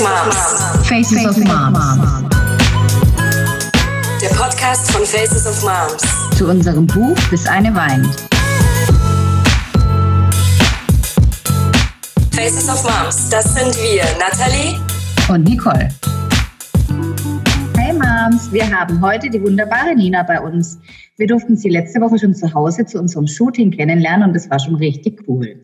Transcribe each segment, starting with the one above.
Moms. Faces, of Moms. Der Podcast von Faces of Moms. Zu unserem Buch Bis eine weint. Faces of Moms, das sind wir, Nathalie Und Nicole. Hey Moms, wir haben heute die wunderbare Nina bei uns. Wir durften sie letzte Woche schon zu Hause zu unserem Shooting kennenlernen und das war schon richtig cool.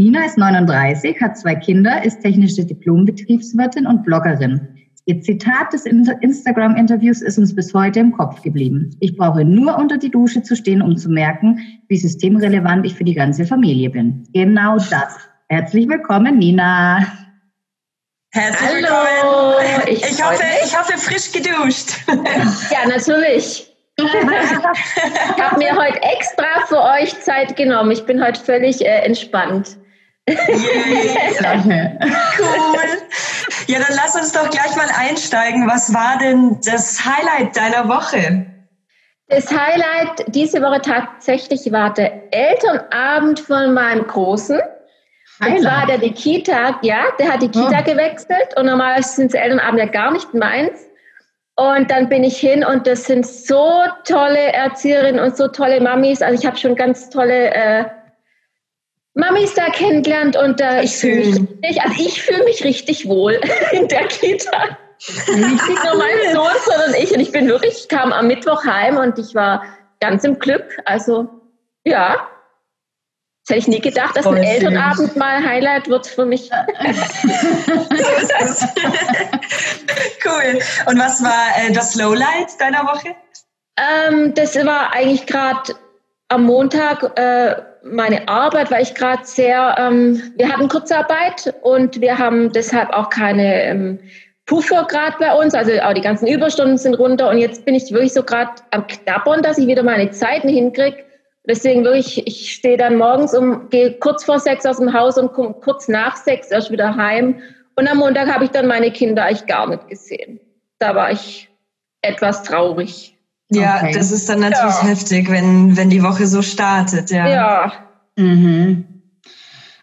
Nina ist 39, hat zwei Kinder, ist technische Diplombetriebswirtin und Bloggerin. Ihr Zitat des Instagram-Interviews ist uns bis heute im Kopf geblieben. Ich brauche nur unter die Dusche zu stehen, um zu merken, wie systemrelevant ich für die ganze Familie bin. Genau das. Herzlich willkommen, Nina. Herzlich Hallo. willkommen. Ich Ich, hoffe, mich. ich hoffe frisch geduscht. Ja, natürlich. Ich habe mir heute extra für euch Zeit genommen. Ich bin heute völlig äh, entspannt. Yay, cool. Ja, dann lass uns doch gleich mal einsteigen. Was war denn das Highlight deiner Woche? Das Highlight diese Woche tatsächlich war der Elternabend von meinem Großen. Und zwar hat er die Kita, ja, der hat die Kita Oh. gewechselt und normalerweise sind Elternabend ja gar nicht meins. Und dann bin ich hin und das sind so tolle Erzieherinnen und so tolle Mamis. Also ich habe schon ganz tolle äh, Mamis da kennengelernt und äh, ich fühle mich Schön. richtig, also ich fühle mich richtig wohl in der Kita. Nicht nur mein Sohn, sondern ich. Und ich bin wirklich, ich kam am Mittwoch heim und ich war ganz im Glück. Also ja, das hätte ich nie gedacht, dass Voll ein. Elternabend mal Highlight wird für mich. cool. Und was war äh, das Lowlight deiner Woche? Ähm, das war eigentlich gerade am Montag äh, meine Arbeit, weil ich gerade sehr, ähm, wir hatten Kurzarbeit und wir haben deshalb auch keine ähm, Puffer gerade bei uns, also auch die ganzen Überstunden sind runter und jetzt bin ich wirklich so gerade am Knabbern, dass ich wieder meine Zeiten hinkriege. Deswegen wirklich, ich stehe dann morgens um, gehe kurz vor sechs aus dem Haus und komme kurz nach sechs erst wieder heim. Und am Montag habe ich dann meine Kinder eigentlich gar nicht gesehen. Da war ich etwas traurig. Ja, Okay. das ist dann natürlich Ja. heftig, wenn, wenn die Woche so startet. Ja. Ja. Mhm.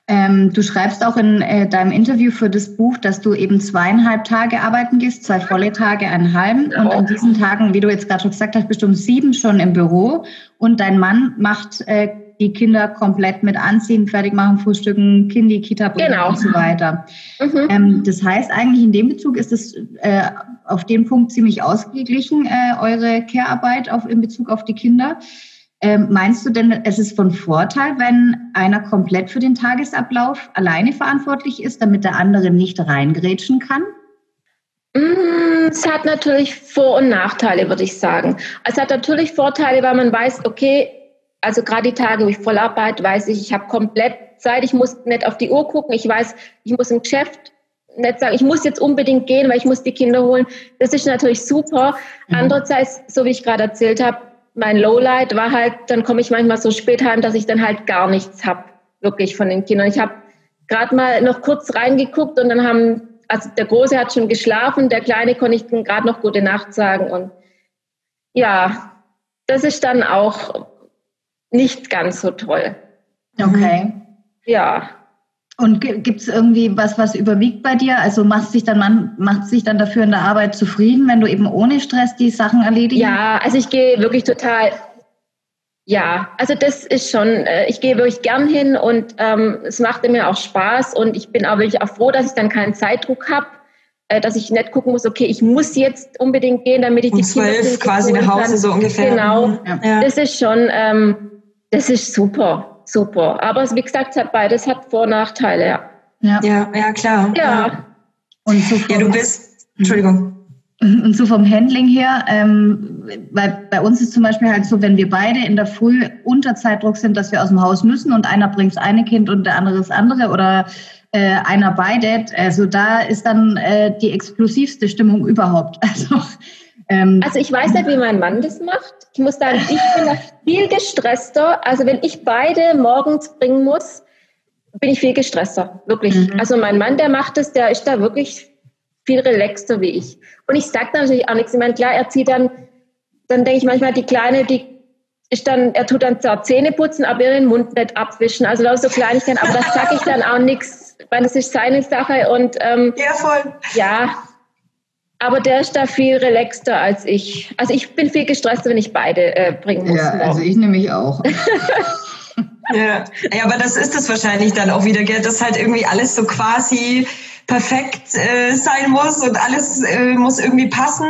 Ähm, du schreibst auch in äh, deinem Interview für das Buch, dass du eben zweieinhalb Tage arbeiten gehst, zwei volle Tage, einen halben. Und an diesen Tagen, wie du jetzt gerade schon gesagt hast, bist du um sieben schon im Büro und dein Mann macht äh, die Kinder komplett mit Anziehen, fertig machen, Frühstücken, Kindi, Kita bringen Genau. und so weiter. Mhm. Ähm, das heißt eigentlich in dem Bezug ist es äh, auf den Punkt ziemlich ausgeglichen, äh, eure Care-Arbeit auf, in Bezug auf die Kinder. Ähm, meinst du denn, es ist von Vorteil, wenn einer komplett für den Tagesablauf alleine verantwortlich ist, damit der andere nicht reingrätschen kann? Mm, Es hat natürlich Vor- und Nachteile, würde ich sagen. Es hat natürlich Vorteile, weil man weiß, okay, also gerade die Tage, wo ich voll arbeite, weiß ich, ich habe komplett Zeit, ich muss nicht auf die Uhr gucken, ich weiß, ich muss im Geschäft nicht sagen, ich muss jetzt unbedingt gehen, weil ich muss die Kinder holen. Das ist natürlich super. Mhm. Andererseits, so wie ich gerade erzählt habe, mein Lowlight war halt, dann komme ich manchmal so spät heim, dass ich dann halt gar nichts habe, wirklich von den Kindern. Ich habe gerade mal noch kurz reingeguckt und dann haben, also der Große hat schon geschlafen, der Kleine konnte ich gerade noch gute Nacht sagen und ja, das ist dann auch nicht ganz so toll. Okay. Ja. Und gibt es irgendwie was, was überwiegt bei dir? Also machst dich dann man macht sich dann dafür in der Arbeit zufrieden, wenn du eben ohne Stress die Sachen erledigst? Ja, also ich gehe wirklich total. Ja, also das ist schon, äh, ich gehe wirklich gern hin und ähm, es macht mir auch Spaß und ich bin auch wirklich auch froh, dass ich dann keinen Zeitdruck habe, äh, dass ich nicht gucken muss, okay, ich muss jetzt unbedingt gehen, damit ich Um die Kinder zwölf quasi nach Hause, kann. so ungefähr. Genau. Mhm. Ja. Das ist schon, ähm, das ist super, super. Aber wie gesagt, es hat beides hat Vor- und Nachteile, ja. Ja. Ja, ja, klar. Ja, Und so Ja, du vom- bist, Entschuldigung. Und so vom Handling her, ähm, weil bei uns ist zum Beispiel halt so, wenn wir beide in der Früh unter Zeitdruck sind, dass wir aus dem Haus müssen und einer bringt das eine Kind und der andere das andere oder äh, einer beide, also da ist dann äh, die explosivste Stimmung überhaupt. Also, ähm, Also ich weiß nicht, wie mein Mann das macht. Ich muss sagen, ich bin da viel gestresster. Also wenn ich beide morgens bringen muss, bin ich viel gestresster, wirklich. Mhm. Also mein Mann, der macht das, der ist da wirklich viel relaxter wie ich. Und ich sage natürlich auch nichts. Ich meine, klar, er zieht dann, dann denke ich manchmal, die Kleine, die ist dann, er tut dann zwar Zähne putzen, aber den Mund nicht abwischen. Also lauter so Kleinigkeiten, aber das sage ich dann auch nichts. ich meine, das ist seine Sache und ähm, ja, voll. Ja, aber der ist da viel relaxter als ich. Also ich bin viel gestresst, wenn ich beide äh, bringen muss. Ja, also ich nämlich auch. ja. ja, aber das ist es wahrscheinlich dann auch wieder, gell? dass halt irgendwie alles so quasi perfekt äh, sein muss und alles äh, muss irgendwie passen.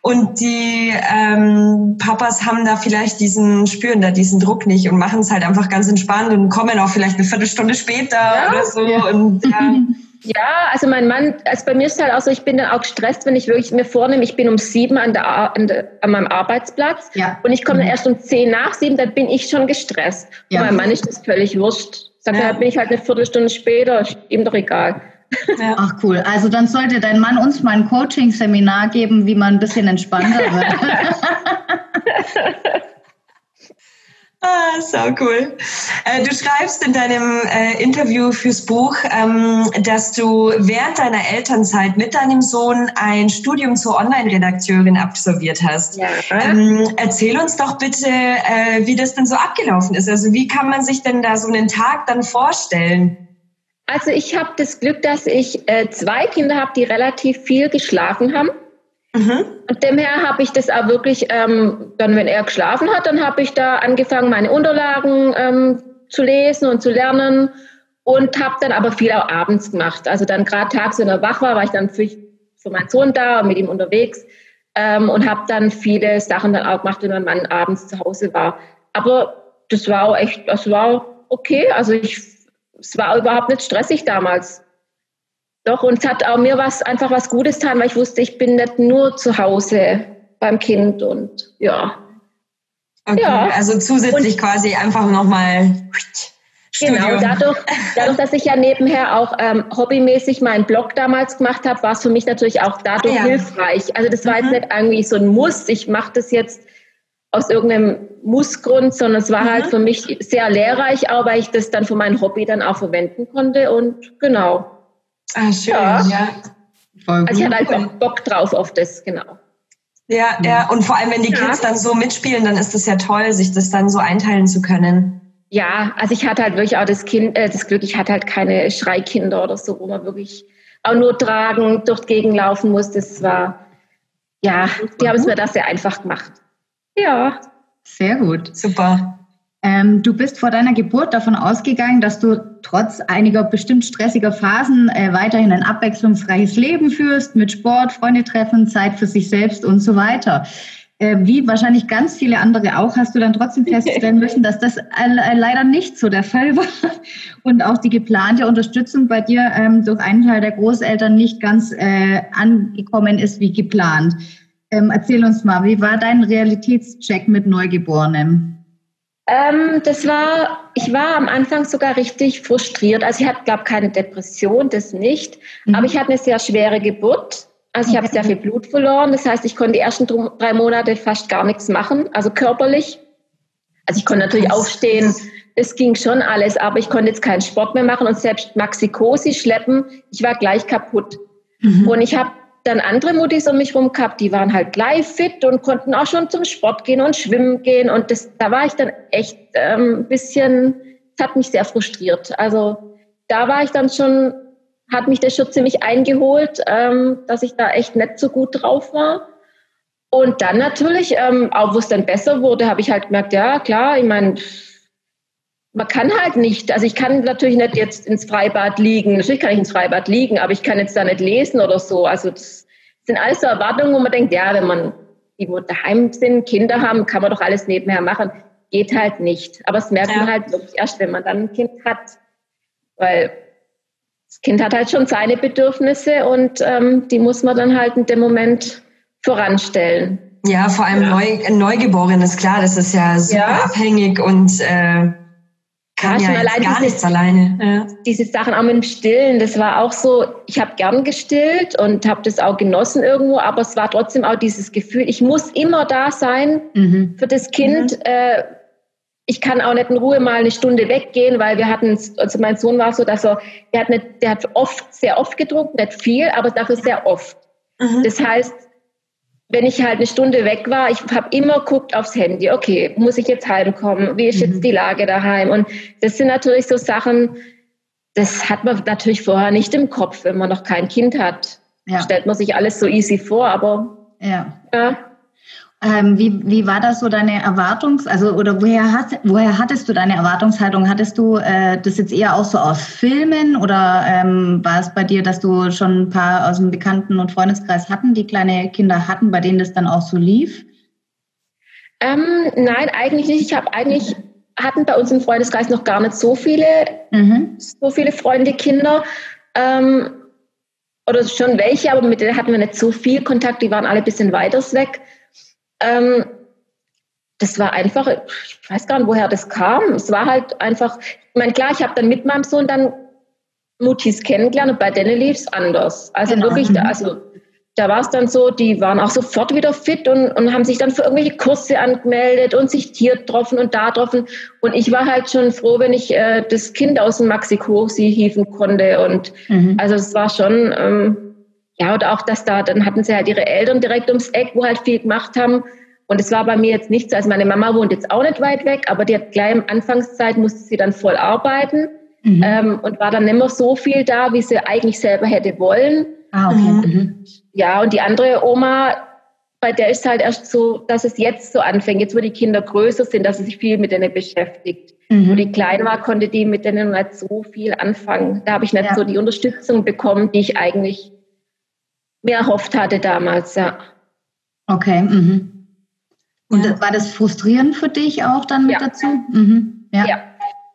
Und die ähm, Papas haben da vielleicht diesen, spüren da diesen Druck nicht und machen es halt einfach ganz entspannt und kommen auch vielleicht eine Viertelstunde später ja, oder so. Ja. Und, ja. Ja, also mein Mann, also bei mir ist halt auch so, ich bin dann auch gestresst, wenn ich wirklich mir vornehme, ich bin um sieben an, der, an, der, an meinem Arbeitsplatz ja. und ich komme dann mhm. erst um zehn nach sieben, dann bin ich schon gestresst. Ja. Und mein Mann ist das völlig wurscht. Sagt ja. er, bin ich halt eine Viertelstunde später, ist ihm doch egal. Ja. Ach cool. Also dann sollte dein Mann uns mal ein Coaching-Seminar geben, wie man ein bisschen entspannter wird. Ah, so cool. Äh, du schreibst in deinem äh, Interview fürs Buch, ähm, dass du während deiner Elternzeit mit deinem Sohn ein Studium zur Online-Redakteurin absolviert hast. Ja. Ähm, erzähl uns doch bitte, äh, wie das denn so abgelaufen ist. Also wie kann man sich denn da so einen Tag dann vorstellen? Also ich habe das Glück, dass ich zwei Kinder habe, die relativ viel geschlafen haben. Mhm. Und demher habe ich das auch wirklich, ähm, dann wenn er geschlafen hat, dann habe ich da angefangen, meine Unterlagen ähm, zu lesen und zu lernen und habe dann aber viel auch abends gemacht. Also dann gerade tags, wenn er wach war, war ich dann für, für meinen Sohn da und mit ihm unterwegs ähm, und habe dann viele Sachen dann auch gemacht, wenn mein Mann abends zu Hause war. Aber das war auch echt, das war okay. Also ich, es war überhaupt nicht stressig damals. Doch, und es hat auch mir was, einfach was Gutes getan, weil ich wusste, ich bin nicht nur zu Hause beim Kind und ja. Okay, ja. also zusätzlich und, quasi einfach nochmal. Genau, dadurch, dadurch, dass ich ja nebenher auch ähm, hobbymäßig meinen Blog damals gemacht habe, war es für mich natürlich auch dadurch ah, ja. hilfreich. Also das war mhm. jetzt nicht irgendwie so ein Muss, ich mache das jetzt aus irgendeinem Mussgrund, sondern es war halt mhm. halt für mich sehr lehrreich, auch weil ich das dann für mein Hobby dann auch verwenden konnte und genau. Ah, schön, ja. ja. Also ich hatte einfach Bock drauf auf das, genau. Ja, ja, und vor allem, wenn die Kids dann so mitspielen, dann ist das ja toll, sich das dann so einteilen zu können. Ja, also ich hatte halt wirklich auch das Kind, äh, das Glück, ich hatte halt keine Schreikinder oder so, wo man wirklich auch nur tragen, durch die Gegend laufen muss. Das war, ja, die haben es mir da sehr einfach gemacht. Ja. Sehr gut. Super. Ähm, du bist vor deiner Geburt davon ausgegangen, dass du trotz einiger bestimmt stressiger Phasen äh, weiterhin ein abwechslungsreiches Leben führst, mit Sport, Freunde treffen, Zeit für sich selbst und so weiter. Äh, wie wahrscheinlich ganz viele andere auch, hast du dann trotzdem feststellen müssen, dass das äh, leider nicht so der Fall war und auch die geplante Unterstützung bei dir ähm, durch einen Teil der Großeltern nicht ganz äh, angekommen ist wie geplant. Ähm, erzähl uns mal, wie war dein Realitätscheck mit Neugeborenem? Ähm, das war, ich war am Anfang sogar richtig frustriert. Also ich hatte, glaube keine Depression, das nicht. Mhm. Aber ich hatte eine sehr schwere Geburt. Also ich okay. habe sehr viel Blut verloren. Das heißt, ich konnte die ersten drei Monate fast gar nichts machen, also körperlich. Also ich konnte natürlich aufstehen, es ging schon alles, aber ich konnte jetzt keinen Sport mehr machen und selbst Maxikosi schleppen, ich war gleich kaputt. Mhm. Und ich habe dann andere Muttis um mich rum gehabt, die waren halt gleich fit und konnten auch schon zum Sport gehen und schwimmen gehen. Und das, da war ich dann echt ähm, bisschen, es hat mich sehr frustriert. Also da war ich dann schon, hat mich das schon ziemlich eingeholt, ähm, dass ich da echt nicht so gut drauf war. Und dann natürlich, ähm, auch wo es dann besser wurde, habe ich halt gemerkt, ja klar, ich meine, man kann halt nicht, also ich kann natürlich nicht jetzt ins Freibad liegen. Natürlich kann ich ins Freibad liegen, aber ich kann jetzt da nicht lesen oder so. Also das sind alles so Erwartungen, wo man denkt, ja, wenn man die wo daheim sind, Kinder haben, kann man doch alles nebenher machen. Geht halt nicht. Aber es merkt ja. man halt wirklich erst, wenn man dann ein Kind hat. Weil das Kind hat halt schon seine Bedürfnisse und ähm, die muss man dann halt in dem Moment voranstellen. Ja, vor allem ja. Neu, Neugeborenes, klar, das ist ja super ja. abhängig und äh, kann ja, ja allein gar diese, nichts alleine. Ja. Diese Sachen auch mit dem Stillen, das war auch so, ich habe gern gestillt und habe das auch genossen irgendwo, aber es war trotzdem auch dieses Gefühl, ich muss immer da sein mhm. für das Kind. Mhm. Äh, ich kann auch nicht in Ruhe mal eine Stunde weggehen, weil wir hatten, also mein Sohn war so, dass er, der hat, nicht, der hat oft, sehr oft gedruckt, nicht viel, aber dafür sehr oft. Mhm. Das heißt, wenn ich halt eine Stunde weg war, ich habe immer geguckt aufs Handy, okay, muss ich jetzt heimkommen? Wie ist jetzt mhm. die Lage daheim? Und das sind natürlich so Sachen, das hat man natürlich vorher nicht im Kopf, wenn man noch kein Kind hat. Ja. Stellt man sich alles so easy vor, aber ja. ja. Ähm, wie, wie war das so deine Erwartungs-, also oder woher, hat, woher hattest du deine Erwartungshaltung? Hattest du äh, das jetzt eher auch so aus Filmen oder ähm, war es bei dir, dass du schon ein paar aus dem Bekannten- und Freundeskreis hatten, die kleine Kinder hatten, bei denen das dann auch so lief? Ähm, nein, eigentlich nicht. Ich habe eigentlich hatten bei uns im Freundeskreis noch gar nicht so viele, mhm. so viele Freunde, Kinder. Ähm, oder schon welche, aber mit denen hatten wir nicht so viel Kontakt, die waren alle ein bisschen weiter weg. Ähm, das war einfach, ich weiß gar nicht, woher das kam. Es war halt einfach, ich meine, klar, ich habe dann mit meinem Sohn dann Mutis kennengelernt und bei denen lief es anders. Also genau. wirklich, mhm. also da war es dann so, die waren auch sofort wieder fit und, und haben sich dann für irgendwelche Kurse angemeldet und sich hier getroffen und da getroffen. Und ich war halt schon froh, wenn ich äh, das Kind aus dem Maxi sie hieven konnte. Und mhm. also es war schon, ähm, ja, und auch das da, dann hatten sie halt ihre Eltern direkt ums Eck, wo halt viel gemacht haben. Und es war bei mir jetzt nicht so, also meine Mama wohnt jetzt auch nicht weit weg, aber die hat gleich in Anfangszeit musste sie dann voll arbeiten mhm. ähm, und war dann nicht mehr so viel da, wie sie eigentlich selber hätte wollen. Ah, okay. Mhm. mhm. Ja, und die andere Oma, bei der ist halt erst so, dass es jetzt so anfängt, jetzt wo die Kinder größer sind, dass sie sich viel mit denen beschäftigt. Mhm. Wo die klein war, konnte die mit denen nicht so viel anfangen. Da habe ich nicht ja. so die Unterstützung bekommen, die ich eigentlich mir erhofft hatte damals, ja. Okay. Mhm. Und ja. war das frustrierend für dich auch dann mit ja. dazu? Mhm. Ja. ja.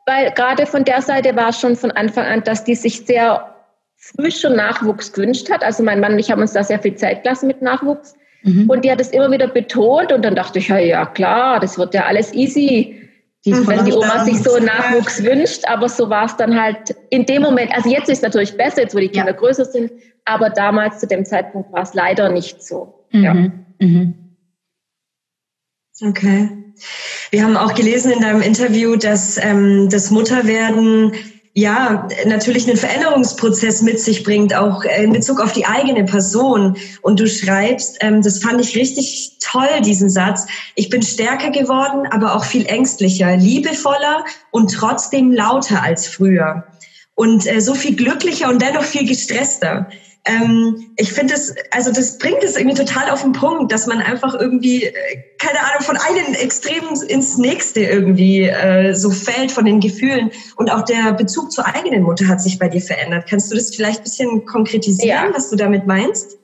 Weil gerade von der Seite war schon von Anfang an, dass die sich sehr früh schon Nachwuchs gewünscht hat. Also mein Mann und ich haben uns da sehr viel Zeit gelassen mit Nachwuchs. Mhm. Und die hat es immer wieder betont und dann dachte ich, ja, ja klar, das wird ja alles easy. Die, wenn die Oma sich so Nachwuchs wünscht, aber so war es dann halt in dem Moment, also jetzt ist es natürlich besser, jetzt wo die Kinder ja. größer sind, aber damals zu dem Zeitpunkt war es leider nicht so. Mhm. Ja. Mhm. Okay. Wir haben auch gelesen in deinem Interview, dass ähm, das Mutterwerden ja, natürlich einen Veränderungsprozess mit sich bringt, auch in Bezug auf die eigene Person. Und du schreibst, ähm, das fand ich richtig toll, diesen Satz, ich bin stärker geworden, aber auch viel ängstlicher, liebevoller und trotzdem lauter als früher. Und äh, so viel glücklicher und dennoch viel gestresster ähm, ich finde es, also das bringt es irgendwie total auf den Punkt, dass man einfach irgendwie, äh, keine Ahnung, von einem Extrem ins nächste irgendwie äh, so fällt von den Gefühlen. Und auch der Bezug zur eigenen Mutter hat sich bei dir verändert. Kannst du das vielleicht ein bisschen konkretisieren, ja. was du damit meinst?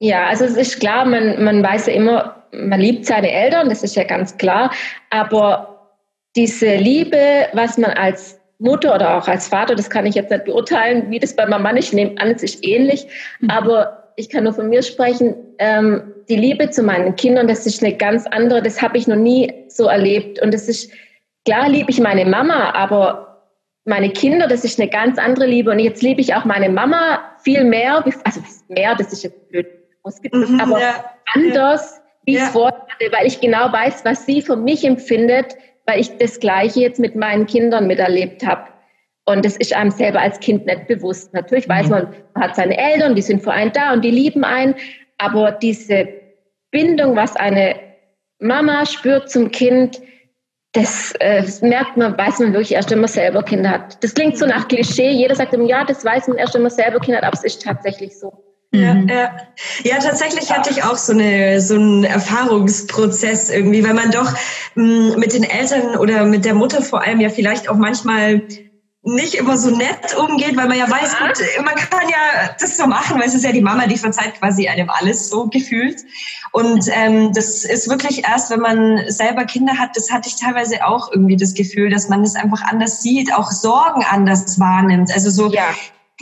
Ja, also es ist klar, man, man weiß ja immer, man liebt seine Eltern, das ist ja ganz klar. Aber diese Liebe, was man als Mutter oder auch als Vater, das kann ich jetzt nicht beurteilen, wie das bei meinem Mann ist. Ich nehme an, es ist ähnlich. Mhm. Aber ich kann nur von mir sprechen. Ähm, die Liebe zu meinen Kindern, das ist eine ganz andere. Das habe ich noch nie so erlebt. Und das ist, klar liebe ich meine Mama, aber meine Kinder, das ist eine ganz andere Liebe. Und jetzt liebe ich auch meine Mama viel mehr. Also mehr, das ist jetzt blöd ausgedrückt, mhm, aber ja. anders, wie ich es vorher hatte, weil ich genau weiß, was sie für mich empfindet weil ich das Gleiche jetzt mit meinen Kindern miterlebt habe. Und das ist einem selber als Kind nicht bewusst. Natürlich weiß mhm. man, man hat seine Eltern, die sind für einen da und die lieben einen. Aber diese Bindung, was eine Mama spürt zum Kind, das, äh, das, merkt man, weiß man wirklich erst, wenn man selber Kinder hat. Das klingt so nach Klischee. Jeder sagt immer, ja, das weiß man erst, wenn man selber Kinder hat, aber es ist tatsächlich so. Ja, mhm. ja. ja, tatsächlich hatte ich auch so, eine, so einen Erfahrungsprozess irgendwie, weil man doch mh, mm, mit den Eltern oder mit der Mutter vor allem ja vielleicht auch manchmal nicht immer so nett umgeht, weil man ja weiß, gut, man kann ja das so machen, weil es ist ja die Mama, die verzeiht quasi einem alles so gefühlt. Und ähm, das ist wirklich erst, wenn man selber Kinder hat, das hatte ich teilweise auch irgendwie das Gefühl, dass man es das einfach anders sieht, auch Sorgen anders wahrnimmt. Also so, ja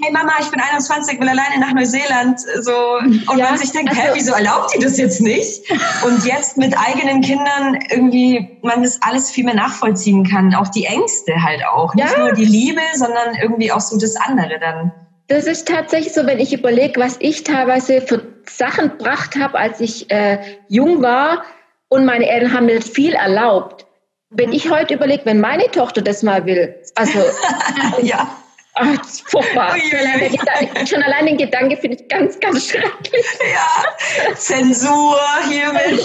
hey Mama, ich bin 21, will alleine nach Neuseeland. So, und ja, man sich denkt, also, hä, wieso erlaubt die das jetzt nicht? Und jetzt mit eigenen Kindern irgendwie man das alles viel mehr nachvollziehen kann. Auch die Ängste halt auch. Ja. Nicht nur die Liebe, sondern irgendwie auch so das andere dann. Das ist tatsächlich so, wenn ich überlege, was ich teilweise für Sachen gebracht habe, als ich äh, jung war und meine Eltern haben mir viel erlaubt. Wenn ich heute überlege, wenn meine Tochter das mal will, also ja Ach, furchtbar. Schon allein den Gedanke finde ich ganz, ganz schrecklich. Ja, Zensur hiermit.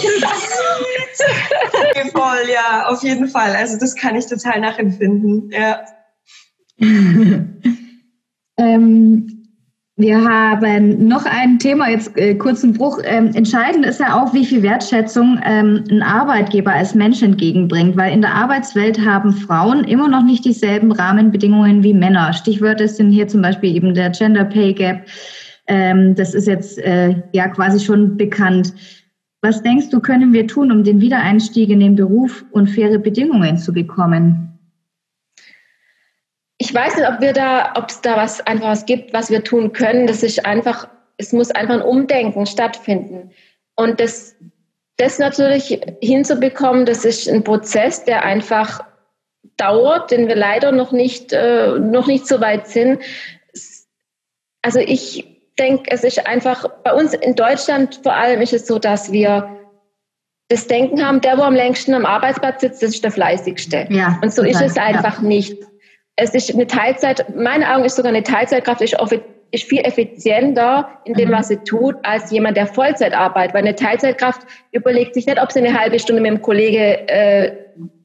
Voll, ja, auf jeden Fall. Also das kann ich total nachempfinden. Ja. Wir haben noch ein Thema, jetzt äh, kurzen Bruch. Ähm, entscheidend ist ja auch, wie viel Wertschätzung ähm, ein Arbeitgeber als Mensch entgegenbringt, weil in der Arbeitswelt haben Frauen immer noch nicht dieselben Rahmenbedingungen wie Männer. Stichwörter sind hier zum Beispiel eben der Gender Pay Gap. Ähm, das ist jetzt äh, ja quasi schon bekannt. Was denkst du, können wir tun, um den Wiedereinstieg in den Beruf und faire Bedingungen zu bekommen? Ich weiß nicht, ob wir da, ob es da was einfach was gibt, was wir tun können. Das ist einfach, es muss einfach ein Umdenken stattfinden. Und das, das natürlich hinzubekommen, das ist ein Prozess, der einfach dauert, den wir leider noch nicht, äh, noch nicht so weit sind. Also ich denke, es ist einfach, bei uns in Deutschland vor allem ist es so, dass wir das Denken haben, der, wo am längsten am Arbeitsplatz sitzt, das ist der fleißigste. Ja, Und so total, ist es einfach ja. nicht es ist eine Teilzeit, meine Augen ist sogar eine Teilzeitkraft, ist, ist viel effizienter in dem, mhm. was sie tut, als jemand, der Vollzeit arbeitet. Weil eine Teilzeitkraft überlegt sich nicht, ob sie eine halbe Stunde mit dem Kollege äh,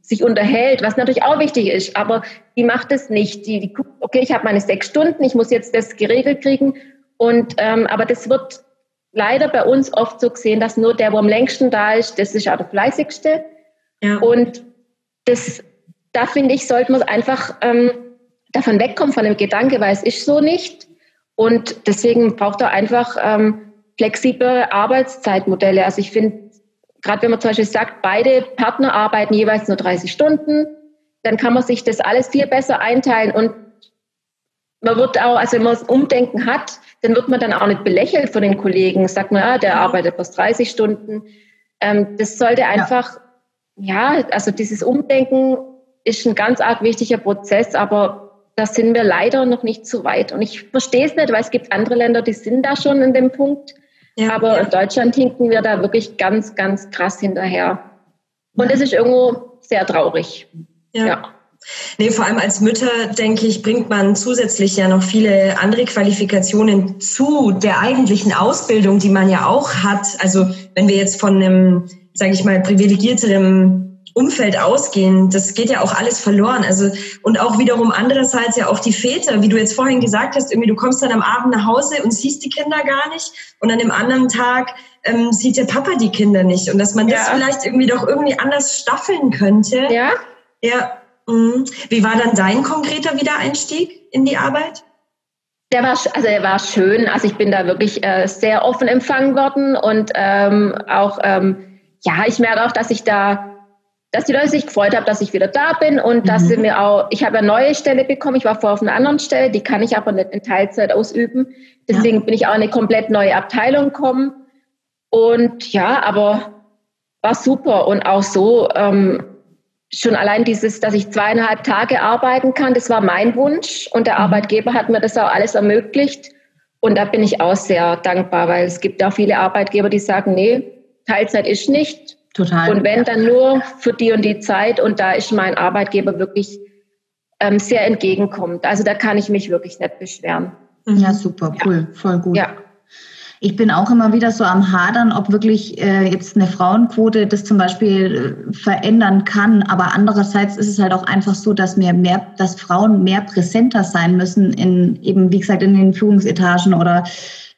sich unterhält, was natürlich auch wichtig ist, aber die macht es nicht. Die, die guckt, okay, ich habe meine sechs Stunden, ich muss jetzt das geregelt kriegen. Und ähm, aber das wird leider bei uns oft so gesehen, dass nur der, wo am längsten da ist, das ist auch der fleißigste. Ja. Und das da finde ich, sollte man einfach ähm, davon wegkommen, von dem Gedanke, weil es ist so nicht. Und deswegen braucht er einfach ähm, flexible Arbeitszeitmodelle. Also ich finde, gerade wenn man zum Beispiel sagt, beide Partner arbeiten jeweils nur 30 Stunden, dann kann man sich das alles viel besser einteilen und man wird auch, also wenn man das Umdenken hat, dann wird man dann auch nicht belächelt von den Kollegen. Sagt man, ah, der arbeitet bloß 30 Stunden. Ähm, das sollte einfach, ja. ja, also dieses Umdenken ist ein ganz arg wichtiger Prozess, aber da sind wir leider noch nicht so weit. Und ich verstehe es nicht, weil es gibt andere Länder, die sind da schon in dem Punkt. Ja, aber ja. in Deutschland hinken wir da wirklich ganz, ganz krass hinterher. Und es ist irgendwo sehr traurig. ja. ja. Nee, vor allem als Mütter, denke ich, bringt man zusätzlich ja noch viele andere Qualifikationen zu der eigentlichen Ausbildung, die man ja auch hat. Also wenn wir jetzt von einem, sage ich mal, privilegierteren Umfeld ausgehen, das geht ja auch alles verloren. Also und auch wiederum andererseits ja auch die Väter, wie du jetzt vorhin gesagt hast, irgendwie du kommst dann am Abend nach Hause und siehst die Kinder gar nicht und an dem anderen Tag ähm, sieht der Papa die Kinder nicht und dass man das vielleicht irgendwie doch irgendwie anders staffeln könnte. Ja. Ja. Mh. Wie war dann dein konkreter Wiedereinstieg in die Arbeit? Der war, also der war schön. Also ich bin da wirklich äh, sehr offen empfangen worden und ähm, auch ähm, ja, ich merke auch, dass ich da dass die Leute sich gefreut haben, dass ich wieder da bin und mhm. dass sie mir auch, ich habe eine neue Stelle bekommen, ich war vorher auf einer anderen Stelle, die kann ich aber nicht in Teilzeit ausüben. Deswegen ja. bin ich auch in eine komplett neue Abteilung gekommen. Und ja, aber war super und auch so, ähm, schon allein dieses, dass ich zweieinhalb Tage arbeiten kann, das war mein Wunsch und der mhm. Arbeitgeber hat mir das auch alles ermöglicht. Und da bin ich auch sehr dankbar, weil es gibt auch viele Arbeitgeber, die sagen, nee, Teilzeit ist nicht, Total. Und wenn dann nur für die und die Zeit und da ist mein Arbeitgeber wirklich ähm, sehr entgegenkommt. Also da kann ich mich wirklich nicht beschweren. Ja, super, cool, ja. voll gut. Ja. Ich bin auch immer wieder so am Hadern, ob wirklich äh, jetzt eine Frauenquote das zum Beispiel äh, verändern kann. Aber andererseits ist es halt auch einfach so, dass mehr, mehr, dass Frauen mehr präsenter sein müssen in eben, wie gesagt, in den Führungsetagen oder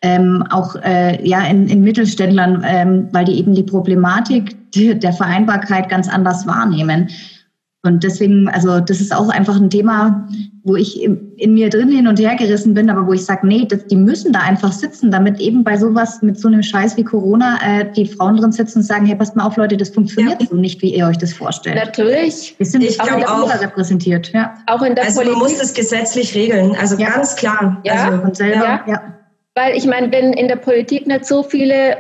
ähm, auch äh, ja in, in Mittelständlern, ähm, weil die eben die Problematik der Vereinbarkeit ganz anders wahrnehmen. Und deswegen, also das ist auch einfach ein Thema, wo ich in mir drin hin und her gerissen bin, aber wo ich sage, nee, das, die müssen da einfach sitzen, damit eben bei sowas mit so einem Scheiß wie Corona äh, die Frauen drin sitzen und sagen, hey, passt mal auf, Leute, das funktioniert ja. so nicht, wie ihr euch das vorstellt. Natürlich. Wir sind ich auch in der auch, repräsentiert. Ja. Auch in der also Politik. man muss das gesetzlich regeln, also ja. ganz klar. Ja. Also, und selber, ja. ja. Weil ich meine, wenn in der Politik nicht so viele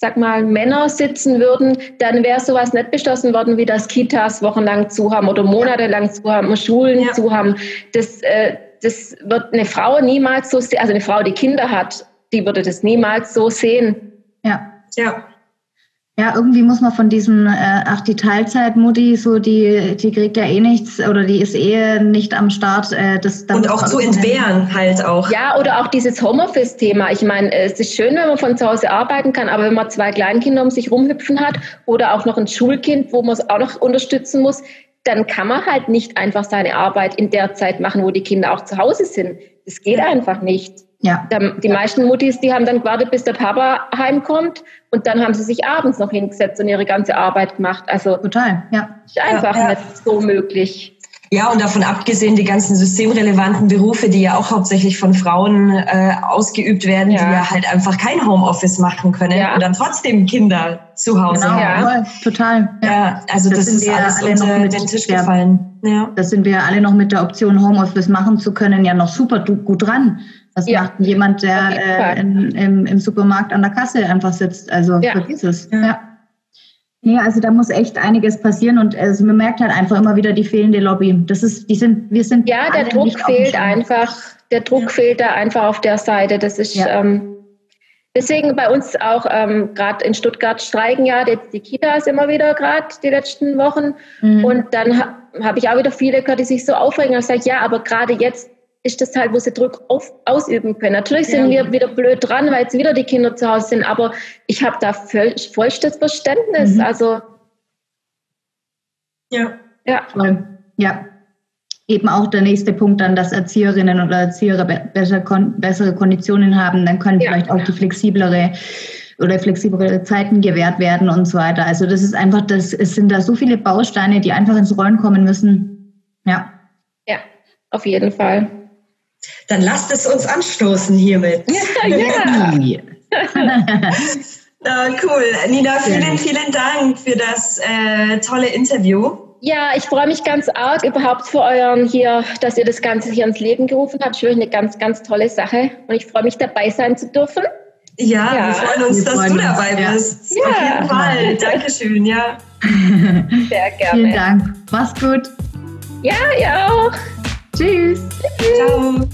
sag mal, Männer sitzen würden, dann wäre sowas nicht beschlossen worden, wie das Kitas wochenlang zu haben oder monatelang zu haben, Schulen ja. zu haben. Das, äh, das wird eine Frau niemals so sehen, also eine Frau, die Kinder hat, die würde das niemals so sehen. Ja, ja. Ja, irgendwie muss man von diesem, äh, ach, die Teilzeitmutti, so die, die kriegt ja eh nichts oder die ist eh nicht am Start. Äh, das, Und auch zu entbehren halt auch. Ja, oder auch dieses Homeoffice-Thema. Ich meine, es ist schön, wenn man von zu Hause arbeiten kann, aber wenn man zwei Kleinkinder um sich rumhüpfen hat oder auch noch ein Schulkind, wo man es auch noch unterstützen muss, dann kann man halt nicht einfach seine Arbeit in der Zeit machen, wo die Kinder auch zu Hause sind. Das geht einfach nicht. Ja. Die meisten Muttis, die haben dann gewartet, bis der Papa heimkommt und dann haben sie sich abends noch hingesetzt und ihre ganze Arbeit gemacht. Also total, ja. Ist einfach ja, ja. nicht so möglich. Ja, und davon abgesehen, die ganzen systemrelevanten Berufe, die ja auch hauptsächlich von Frauen äh, ausgeübt werden, ja. die ja halt einfach kein Homeoffice machen können ja. und dann trotzdem Kinder zu Hause genau, haben. Ja, total. Ja, ja also das, das ist alles unter den Tisch gefallen. Ja. Da sind wir alle noch mit der Option, Homeoffice machen zu können, ja noch super gut dran. Was ja. macht jemand, der äh, in, im, im, Supermarkt an der Kasse einfach sitzt? Also vergiss es. ja. Ja, also da muss echt einiges passieren und also man merkt halt einfach immer wieder die fehlende Lobby. Das ist, die sind, wir sind. Ja, der Druck fehlt einfach. Der Druck ja. fehlt da einfach auf der Seite. Das ist ja. ähm, deswegen bei uns auch ähm, gerade in Stuttgart streiken ja jetzt die Kitas immer wieder gerade die letzten Wochen. Mhm. Und dann ha, habe ich auch wieder viele gehört, die sich so aufregen und sagen, ja, aber gerade jetzt ist das halt, wo sie Druck auf, ausüben können. Natürlich sind ja. wir wieder blöd dran, weil jetzt wieder die Kinder zu Hause sind, aber ich habe da voll, vollstes Verständnis. Mhm. Also ja. Ja. Voll. Ja. Eben auch der nächste Punkt dann, dass Erzieherinnen oder Erzieher besser, bessere Konditionen haben, dann können ja. vielleicht auch die flexiblere oder flexiblere Zeiten gewährt werden und so weiter. Also das ist einfach, das, es sind da so viele Bausteine, die einfach ins Rollen kommen müssen. Ja. Ja, auf jeden Fall. Dann lasst es uns anstoßen hiermit. Ja, ja. ah, cool. Nina, vielen, vielen Dank für das äh, tolle Interview. Ja, ich freue mich ganz arg überhaupt für euren hier, dass ihr das Ganze hier ins Leben gerufen habt. Ich wirklich eine ganz, ganz tolle Sache und ich freue mich dabei sein zu dürfen. Ja, ja. wir freuen uns, wir dass freuen du dabei uns. bist. Ja. Auf jeden Fall. Dankeschön, ja. Sehr gerne. Vielen Dank. Mach's gut. Ja, ja auch. Tschüss. Ciao.